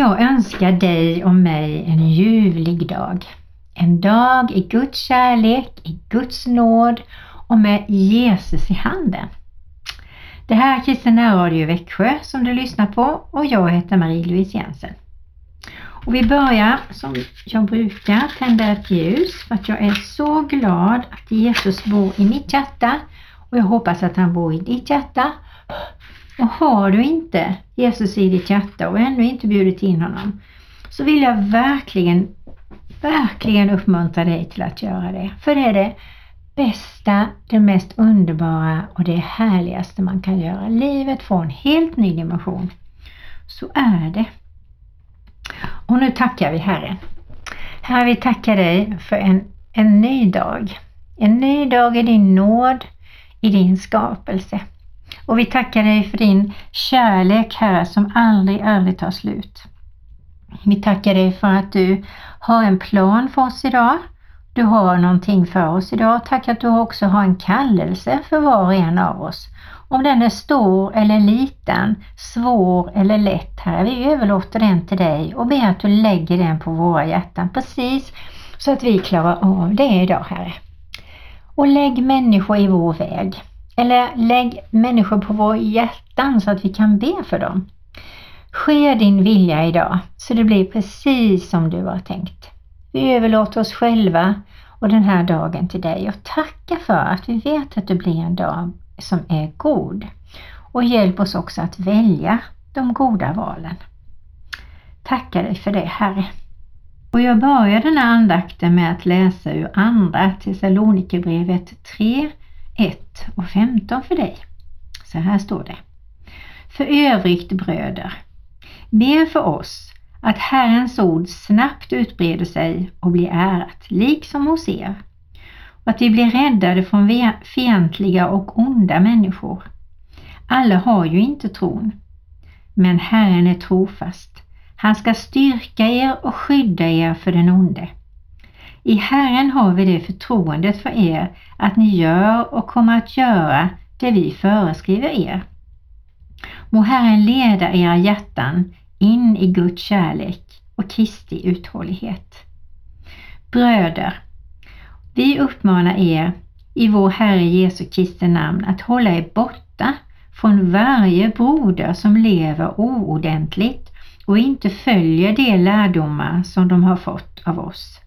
Jag önskar dig och mig en ljuvlig dag. En dag i Guds kärlek, i Guds nåd och med Jesus i handen. Det här är Kristen Radio Växjö som du lyssnar på och jag heter Marie-Louise Jensen. Och vi börjar som jag brukar tända ett ljus för att jag är så glad att Jesus bor i mitt hjärta och jag hoppas att han bor i ditt hjärta. Och har du inte Jesus i ditt hjärta och ännu inte bjudit in honom så vill jag verkligen, verkligen uppmuntra dig till att göra det. För det är det bästa, det mest underbara och det härligaste man kan göra. Livet får en helt ny dimension. Så är det. Och nu tackar vi Herren. Herre, vi tackar dig för en, en ny dag. En ny dag i din nåd, i din skapelse. Och vi tackar dig för din kärlek, Herre, som aldrig, aldrig tar slut. Vi tackar dig för att du har en plan för oss idag. Du har någonting för oss idag. Tack att du också har en kallelse för var och en av oss. Om den är stor eller liten, svår eller lätt, Herre, vi överlåter den till dig och ber att du lägger den på våra hjärtan precis så att vi klarar av det idag, Herre. Och lägg människor i vår väg. Eller lägg människor på våra hjärtan så att vi kan be för dem. Ske din vilja idag så det blir precis som du har tänkt. Vi överlåter oss själva och den här dagen till dig och tackar för att vi vet att det blir en dag som är god. Och hjälp oss också att välja de goda valen. Tackar dig för det Herre. Och jag börjar den här andakten med att läsa ur Andra Thessalonikerbrevet 3, 1 och 15 för dig. Så här står det. För övrigt bröder, be för oss att Herrens ord snabbt utbreder sig och blir ärat, liksom hos er. Och att vi blir räddade från fientliga och onda människor. Alla har ju inte tron. Men Herren är trofast. Han ska styrka er och skydda er för den onde. I Herren har vi det förtroendet för er att ni gör och kommer att göra det vi föreskriver er. Må Herren leda era hjärtan in i Guds kärlek och Kristi uthållighet. Bröder, vi uppmanar er i vår Herre Jesu Kristi namn att hålla er borta från varje broder som lever oordentligt och inte följer de lärdomar som de har fått av oss.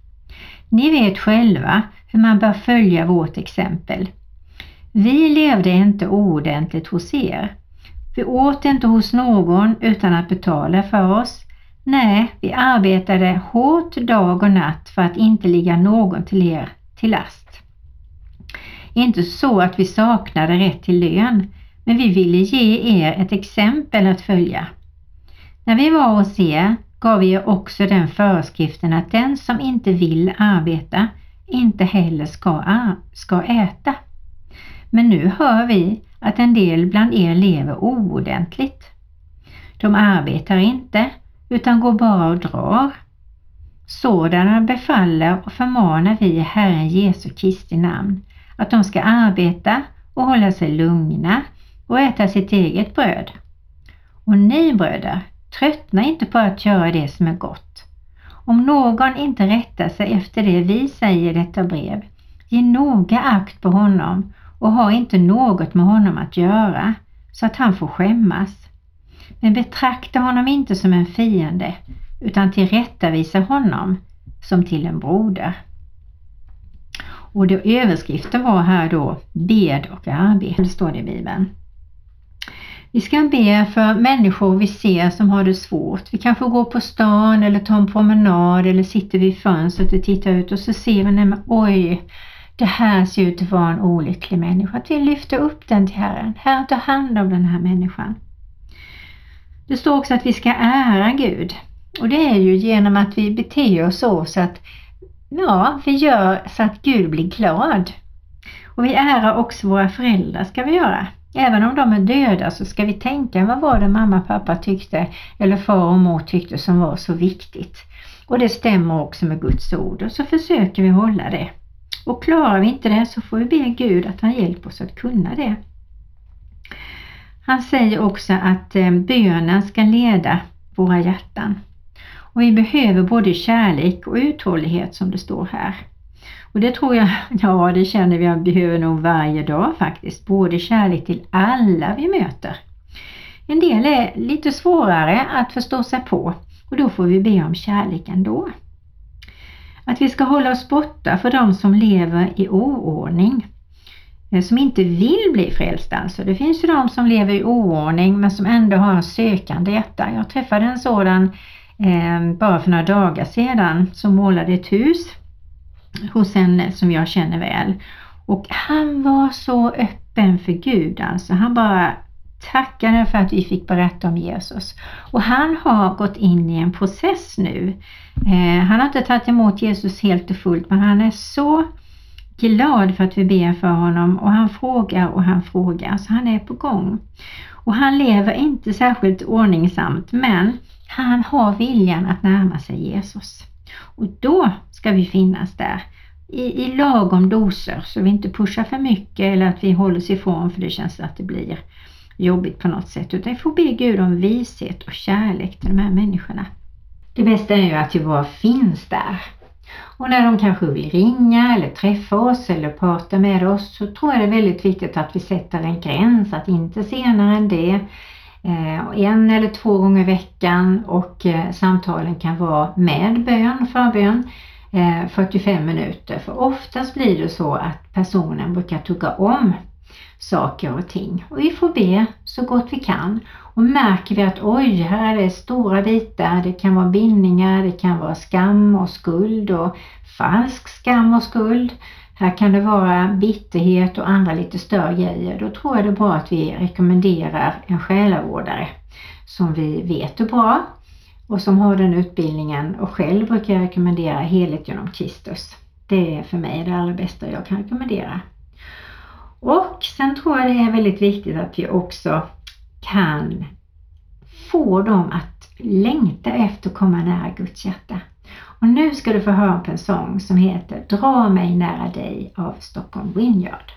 Ni vet själva hur man bör följa vårt exempel. Vi levde inte oordentligt hos er. Vi åt inte hos någon utan att betala för oss. Nej, vi arbetade hårt dag och natt för att inte ligga någon till er till last. Inte så att vi saknade rätt till lön, men vi ville ge er ett exempel att följa. När vi var hos er gav vi också den föreskriften att den som inte vill arbeta inte heller ska, ska äta. Men nu hör vi att en del bland er lever oordentligt. De arbetar inte utan går bara och drar. Sådana befaller och förmanar vi i Herren Jesu Kristi namn att de ska arbeta och hålla sig lugna och äta sitt eget bröd. Och ni bröder, tröttna inte på att göra det som är gott. Om någon inte rättar sig efter det vi säger i detta brev, ge noga akt på honom och ha inte något med honom att göra så att han får skämmas. Men betrakta honom inte som en fiende utan tillrättavisa honom som till en broder. Och då överskriften var här då bed och arbete, står det i Bibeln. Vi ska be för människor vi ser som har det svårt. Vi kanske går på stan eller tar en promenad eller sitter vid fönstret och tittar ut och så ser vi, nej oj, det här ser ut att vara en olycklig människa. Att vi lyfter upp den till Herren. Herren, tar hand om den här människan. Det står också att vi ska ära Gud. Och det är ju genom att vi beter oss så, så att ja, vi gör så att Gud blir glad. Och vi ärar också våra föräldrar ska vi göra. Även om de är döda så ska vi tänka vad var det mamma och pappa tyckte eller far och mor tyckte som var så viktigt. Och det stämmer också med Guds ord och så försöker vi hålla det. Och klarar vi inte det så får vi be Gud att han hjälper oss att kunna det. Han säger också att eh, bönen ska leda våra hjärtan. Och vi behöver både kärlek och uthållighet som det står här. Och det tror jag, ja det känner vi att vi behöver nog varje dag faktiskt. Både kärlek till alla vi möter. En del är lite svårare att förstå sig på och då får vi be om kärlek ändå. Att vi ska hålla oss borta för de som lever i oordning. Eh, som inte vill bli frälsta alltså. Det finns ju de som lever i oordning men som ändå har en sökande hjärta. Jag träffade en sådan eh, bara för några dagar sedan som målade ett hus hos en som jag känner väl. Och han var så öppen för Gud alltså. Han bara tackade för att vi fick berätta om Jesus. Och han har gått in i en process nu. Eh, han har inte tagit emot Jesus helt och fullt men han är så glad för att vi ber för honom och han frågar och han frågar så han är på gång. Och han lever inte särskilt ordningsamt men han har viljan att närma sig Jesus. Och då ska vi finnas där i, i lagom doser så vi inte pushar för mycket eller att vi håller oss ifrån för det känns att det blir jobbigt på något sätt utan vi får be Gud om vishet och kärlek till de här människorna. Det bästa är ju att vi bara finns där. Och när de kanske vill ringa eller träffa oss eller prata med oss så tror jag det är väldigt viktigt att vi sätter en gräns, att inte senare än det. Eh, en eller två gånger i veckan och eh, samtalen kan vara med bön, förbön, Eh, 45 minuter. För oftast blir det så att personen brukar tugga om saker och ting. Och vi får be så gott vi kan. Och märker vi att oj, här är det stora bitar, det kan vara bindningar, det kan vara skam och skuld och falsk skam och skuld. Här kan det vara bitterhet och andra lite större grejer. Då tror jag det är bra att vi rekommenderar en själavårdare som vi vet är bra och som har den utbildningen och själv brukar jag rekommendera Helhet genom Kristus. Det är för mig det allra bästa jag kan rekommendera. Och sen tror jag det är väldigt viktigt att vi också kan få dem att längta efter att komma nära Guds hjärta. Och nu ska du få höra på en sång som heter Dra mig nära dig av Stockholm Vineyard.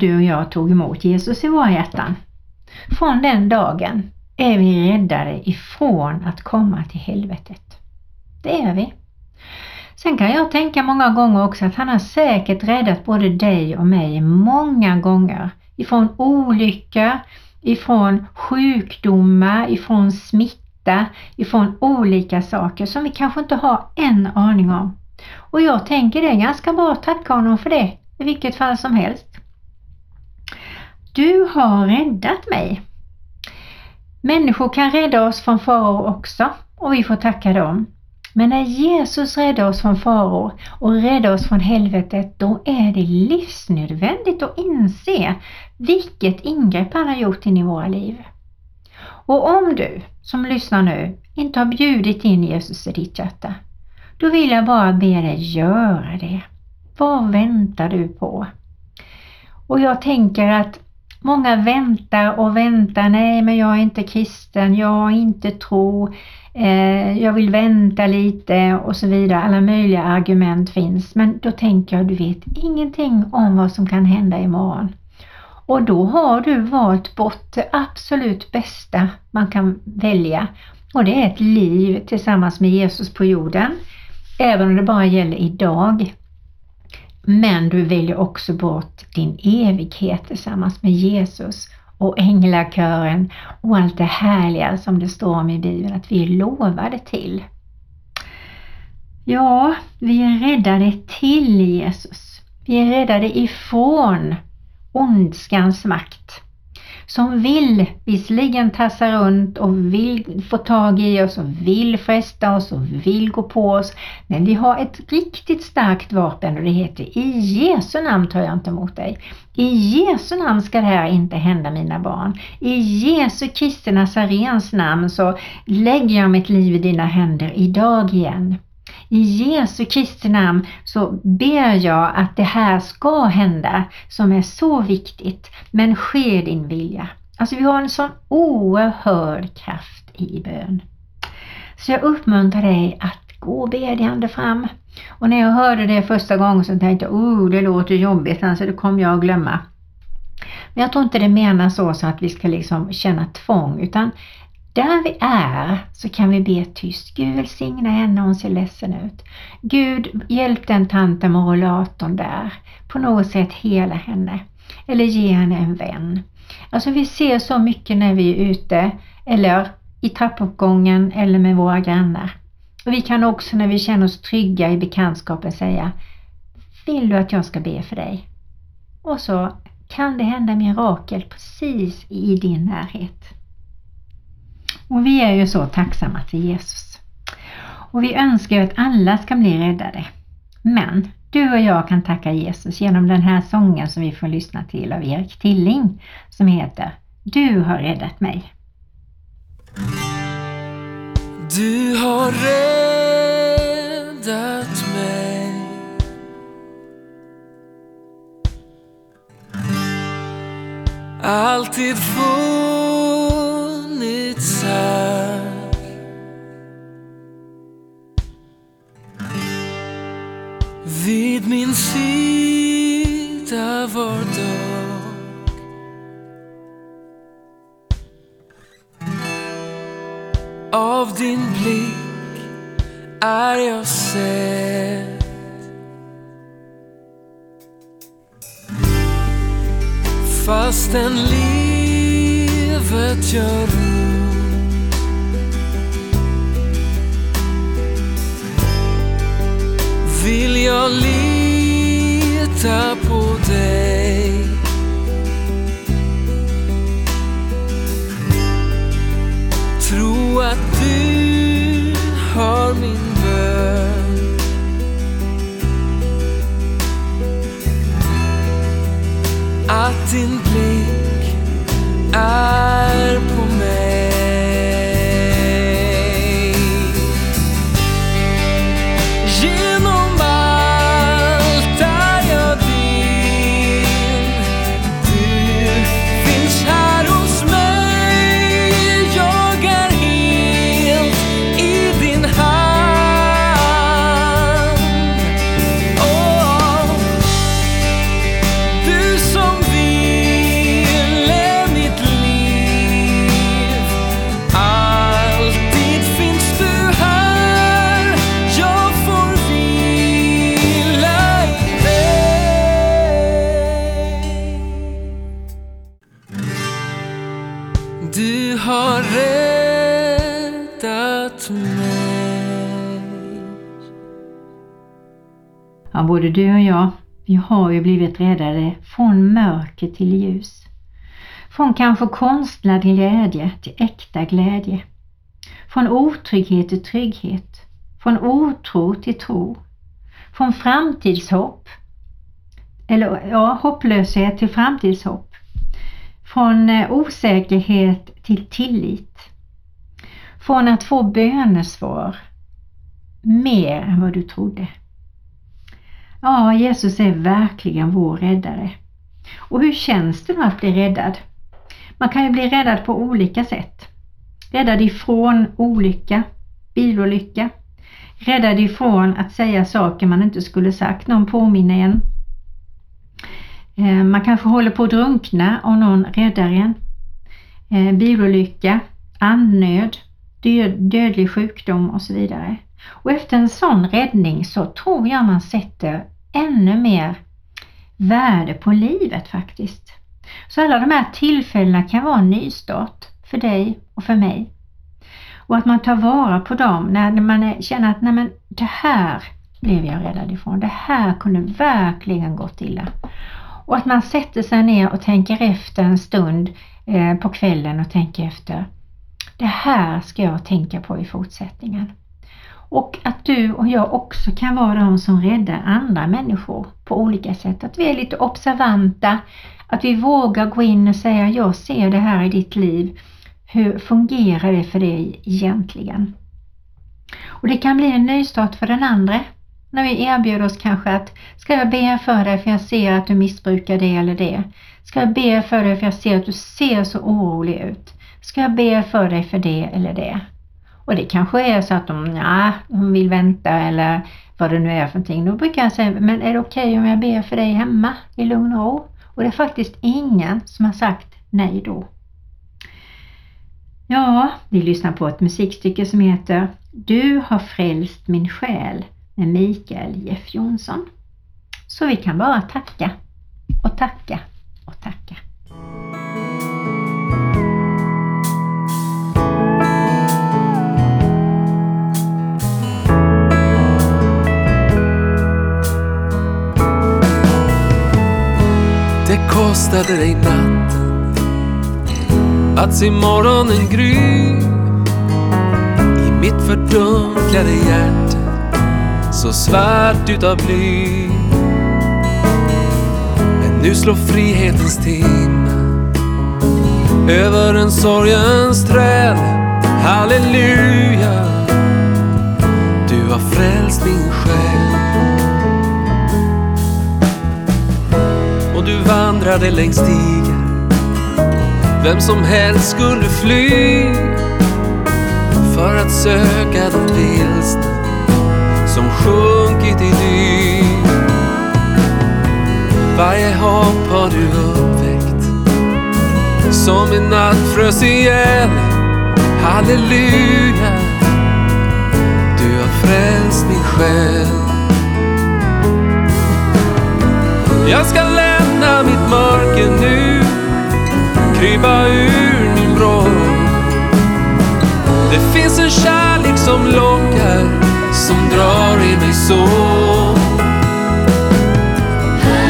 Du och jag tog emot Jesus i våra hjärtan, från den dagen är vi räddade ifrån att komma till helvetet. Det är vi. Sen kan jag tänka många gånger också att han har säkert räddat både dig och mig många gånger ifrån olycka, ifrån sjukdomar, ifrån smitta, ifrån olika saker som vi kanske inte har en aning om. Och jag tänker det är ganska bra att tacka honom för det i vilket fall som helst. Du har räddat mig. Människor kan rädda oss från faror också och vi får tacka dem. Men när Jesus räddar oss från faror och räddar oss från helvetet, då är det livsnödvändigt att inse vilket ingrepp han har gjort in i våra liv. Och om du som lyssnar nu inte har bjudit in Jesus i ditt hjärta, då vill jag bara be dig göra det. Vad väntar du på? Och jag tänker att många väntar och väntar. Nej, men jag är inte kristen. Jag har inte tro. Eh, jag vill vänta lite och så vidare. Alla möjliga argument finns. Men då tänker jag, du vet ingenting om vad som kan hända imorgon. Och då har du valt bort det absolut bästa man kan välja. Och det är ett liv tillsammans med Jesus på jorden. Även om det bara gäller idag. Men du väljer också bort din evighet tillsammans med Jesus och änglakören och allt det härliga som det står om i Bibeln att vi är lovade till. Ja, vi är räddade till Jesus. Vi är räddade ifrån ondskans makt som vill visserligen tassa runt och vill få tag i oss och vill fresta oss och vill gå på oss. Men vi har ett riktigt starkt vapen och det heter I Jesu namn tar jag inte emot dig. I Jesu namn ska det här inte hända mina barn. I Jesu Kristi Nazarens namn så lägger jag mitt liv i dina händer idag igen. I Jesu Kristi namn så ber jag att det här ska hända som är så viktigt. Men ske din vilja. Alltså vi har en sån oerhörd kraft i bön. Så jag uppmuntrar dig att gå bedjande fram. Och när jag hörde det första gången så tänkte jag, oh det låter jobbigt, alltså det kommer jag att glömma. Men jag tror inte det menas så, så att vi ska liksom känna tvång utan där vi är så kan vi be tyst. Gud välsigna henne, hon ser ledsen ut. Gud hjälp den tanten med rollatorn där. På något sätt hela henne. Eller ge henne en vän. Alltså vi ser så mycket när vi är ute eller i trappuppgången eller med våra grannar. Och Vi kan också när vi känner oss trygga i bekantskapen säga Vill du att jag ska be för dig? Och så kan det hända mirakel precis i din närhet. Och vi är ju så tacksamma till Jesus. Och vi önskar ju att alla ska bli räddade. Men du och jag kan tacka Jesus genom den här sången som vi får lyssna till av Erik Tilling som heter Du har räddat mig. Du har räddat mig Alltid får här Vid min sida var dag. Av din blick är jag sedd. Fastän livet gör ont Vill jag lita på dig. Både du och jag, vi har ju blivit räddade från mörker till ljus. Från kanske konstlad glädje till äkta glädje. Från otrygghet till trygghet. Från otro till tro. Från framtidshopp, eller ja, hopplöshet till framtidshopp. Från eh, osäkerhet till tillit. Från att få bönesvar mer än vad du trodde. Ja, Jesus är verkligen vår räddare. Och hur känns det då att bli räddad? Man kan ju bli räddad på olika sätt. Räddad ifrån olycka, bilolycka. Räddad ifrån att säga saker man inte skulle sagt, någon påminner en. Eh, man kanske håller på att drunkna och någon räddar en. Eh, bilolycka, andnöd, död, dödlig sjukdom och så vidare. Och efter en sån räddning så tror jag man sätter ännu mer värde på livet faktiskt. Så alla de här tillfällena kan vara en nystart för dig och för mig. Och att man tar vara på dem när man känner att nej men det här blev jag räddad ifrån. Det här kunde verkligen gått illa. Och att man sätter sig ner och tänker efter en stund eh, på kvällen och tänker efter. Det här ska jag tänka på i fortsättningen. Och att du och jag också kan vara de som räddar andra människor på olika sätt. Att vi är lite observanta, att vi vågar gå in och säga jag ser det här i ditt liv. Hur fungerar det för dig egentligen? Och det kan bli en nystart för den andra. När vi erbjuder oss kanske att ska jag be för dig för jag ser att du missbrukar det eller det. Ska jag be för dig för jag ser att du ser så orolig ut. Ska jag be för dig för det eller det? Och det kanske är så att de, ja, de vill vänta eller vad det nu är för någonting. Då brukar jag säga, men är det okej om jag ber för dig hemma i lugn och ro? Och det är faktiskt ingen som har sagt nej då. Ja, vi lyssnar på ett musikstycke som heter Du har frälst min själ med Mikael Jeff Jonsson. Så vi kan bara tacka och tacka och tacka. Kastade dig natten att se morgonen gry I mitt fördunklade hjärta så svart utav bly. Men nu slår frihetens timme över en sorgens träd. Halleluja, du har frälst min själ. Vandrade längs stigar vem som helst skulle fly för att söka den vilsna som sjunkit i dy. Varje hopp har du uppväckt som en natt frös ihjäl. Halleluja, du har frälst min själ. Jag ska kliva ur min vrå. Det finns en kärlek som lockar, som drar i mig så.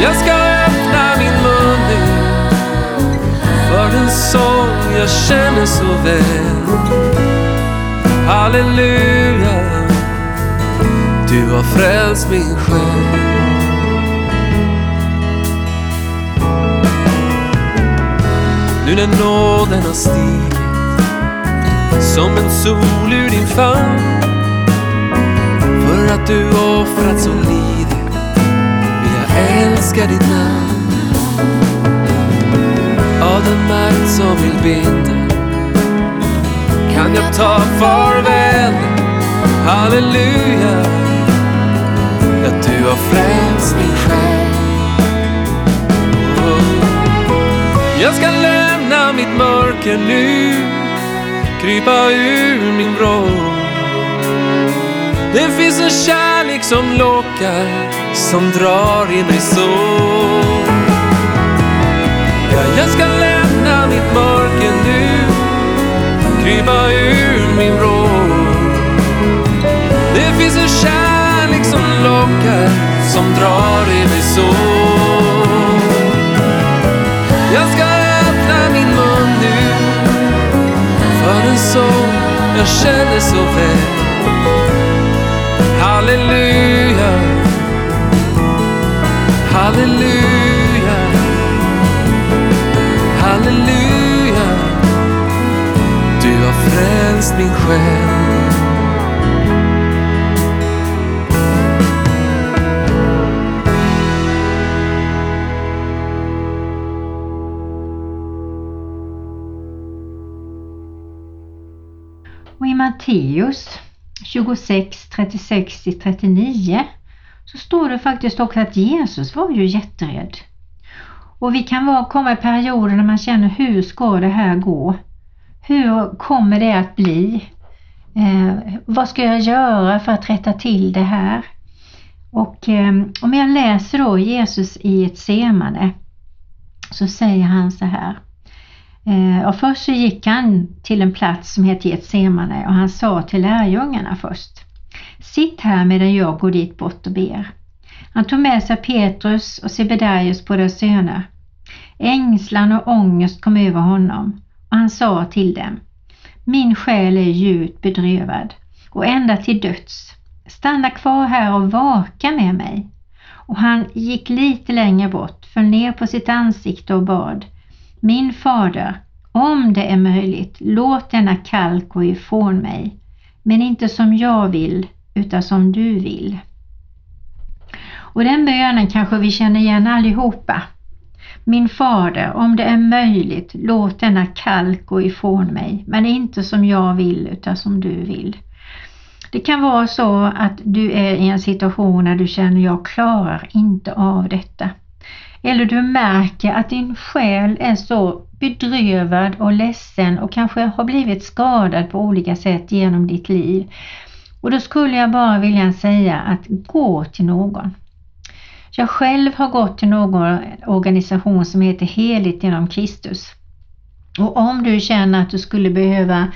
Jag ska öppna min mun nu för den sång jag känner så väl. Halleluja, du har frälst min själ. Nu när nåden har stigit som en sol ur din famn. För att du offrat så lidet vill jag älska ditt namn. Av den makt som vill binda kan jag ta farväl. Halleluja. Att du har frälst min själ. Jag ska lämna mitt mörker nu. Krypa ur min vrå. Det finns en kärlek som lockar, som drar i mig så. Ja, jag ska lämna mitt mörker nu. Krypa ur min vrå. Det finns en kärlek som lockar, som drar i mig så. Jag känner så väl. Halleluja, halleluja, halleluja. Du har frälst min själ. Matteus 26, 36-39 så står det faktiskt också att Jesus var ju jätterädd. Och vi kan vara, komma i perioder när man känner hur ska det här gå? Hur kommer det att bli? Eh, vad ska jag göra för att rätta till det här? Och eh, om jag läser då Jesus i ett semane så säger han så här. Eh, och först så gick han till en plats som heter Getsemane och han sa till lärjungarna först. Sitt här medan jag går dit bort och ber. Han tog med sig Petrus och Sebedaios båda söner. Ängslan och ångest kom över honom och han sa till dem. Min själ är djupt bedrövad och ända till döds. Stanna kvar här och vaka med mig. Och han gick lite längre bort, föll ner på sitt ansikte och bad. Min fader, om det är möjligt, låt denna kalk gå ifrån mig, men inte som jag vill, utan som du vill. Och den bönen kanske vi känner igen allihopa. Min fader, om det är möjligt, låt denna kalk gå ifrån mig, men inte som jag vill, utan som du vill. Det kan vara så att du är i en situation där du känner jag klarar inte av detta. Eller du märker att din själ är så bedrövad och ledsen och kanske har blivit skadad på olika sätt genom ditt liv. Och då skulle jag bara vilja säga att gå till någon. Jag själv har gått till någon organisation som heter Heligt genom Kristus. Och om du känner att du skulle behöva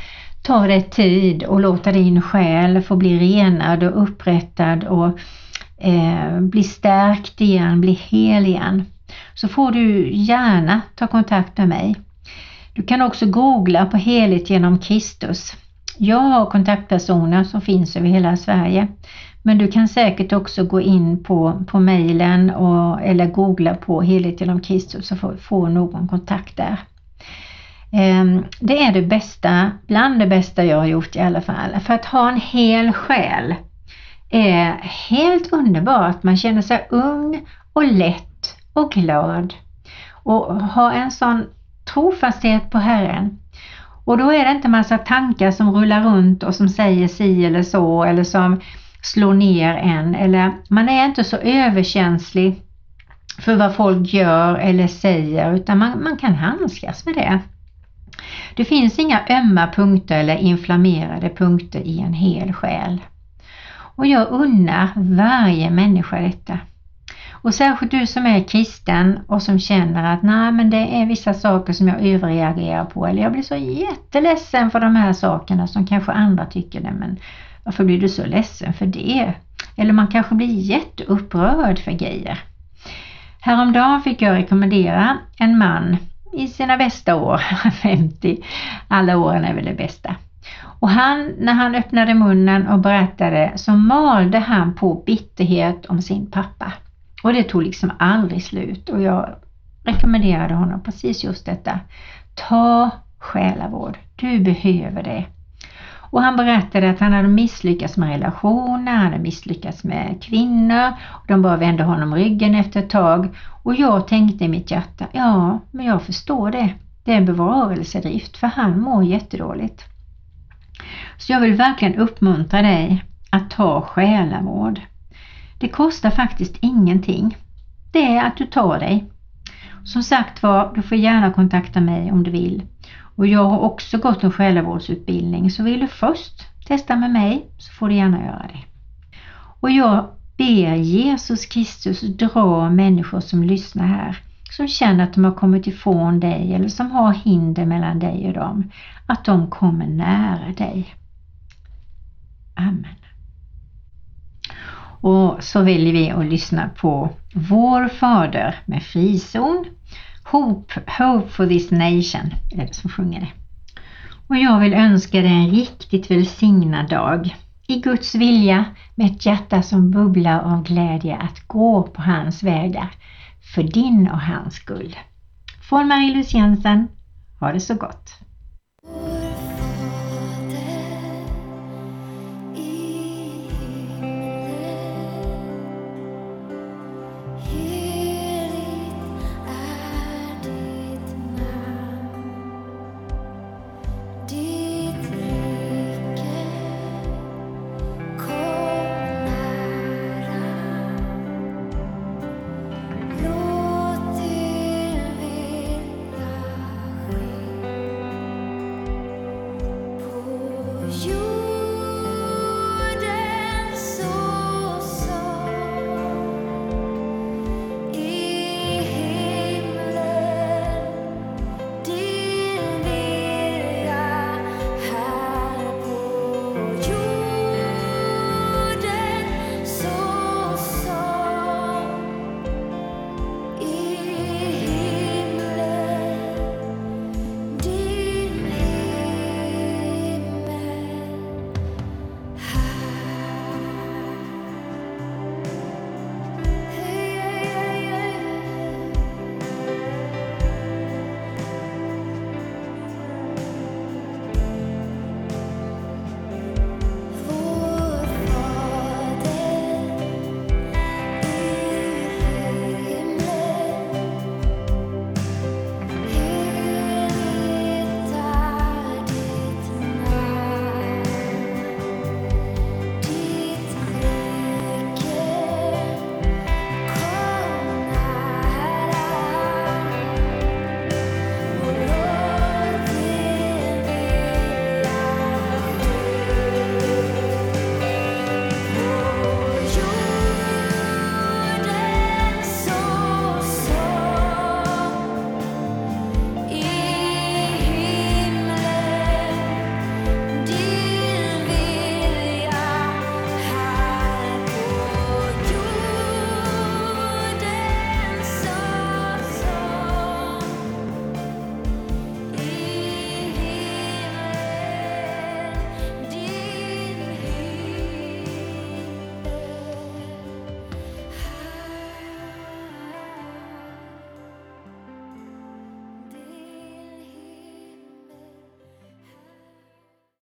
ta dig tid och låta din själ få bli renad och upprättad och eh, bli stärkt igen, bli hel igen, så får du gärna ta kontakt med mig. Du kan också googla på Heligt genom Kristus. Jag har kontaktpersoner som finns över hela Sverige. Men du kan säkert också gå in på, på mejlen eller googla på Helhet genom Kristus och få, få någon kontakt där. Ehm, det är det bästa, bland det bästa jag har gjort i alla fall. För att ha en hel själ är helt underbart. Man känner sig ung och lätt och glad och ha en sån trofasthet på Herren. Och då är det inte massa tankar som rullar runt och som säger si eller så eller som slår ner en eller man är inte så överkänslig för vad folk gör eller säger utan man, man kan handskas med det. Det finns inga ömma punkter eller inflammerade punkter i en hel själ. Och jag unnar varje människa detta. Och särskilt du som är kristen och som känner att nej men det är vissa saker som jag överreagerar på eller jag blir så jätteledsen för de här sakerna som kanske andra tycker det men varför blir du så ledsen för det? Eller man kanske blir jätteupprörd för grejer. Häromdagen fick jag rekommendera en man i sina bästa år, 50, alla åren är väl det bästa. Och han, när han öppnade munnen och berättade så malde han på bitterhet om sin pappa. Och det tog liksom aldrig slut och jag rekommenderade honom precis just detta. Ta själavård, du behöver det. Och han berättade att han hade misslyckats med relationer, han hade misslyckats med kvinnor. Och de bara vände honom ryggen efter ett tag. Och jag tänkte i mitt hjärta, ja, men jag förstår det. Det är en bevarelsedrift för han mår jättedåligt. Så jag vill verkligen uppmuntra dig att ta själavård. Det kostar faktiskt ingenting. Det är att du tar dig. Som sagt var, du får gärna kontakta mig om du vill. Och jag har också gått en själavårdsutbildning så vill du först testa med mig så får du gärna göra det. Och jag ber Jesus Kristus dra människor som lyssnar här som känner att de har kommit ifrån dig eller som har hinder mellan dig och dem, att de kommer nära dig. Amen. Och så väljer vi att lyssna på Vår Fader med frizon. Hope, hope for this nation är det som sjunger det. Och jag vill önska dig en riktigt välsignad dag i Guds vilja med ett hjärta som bubblar av glädje att gå på hans vägar för din och hans skull. Från Marie-Louise Jensen, ha det så gott!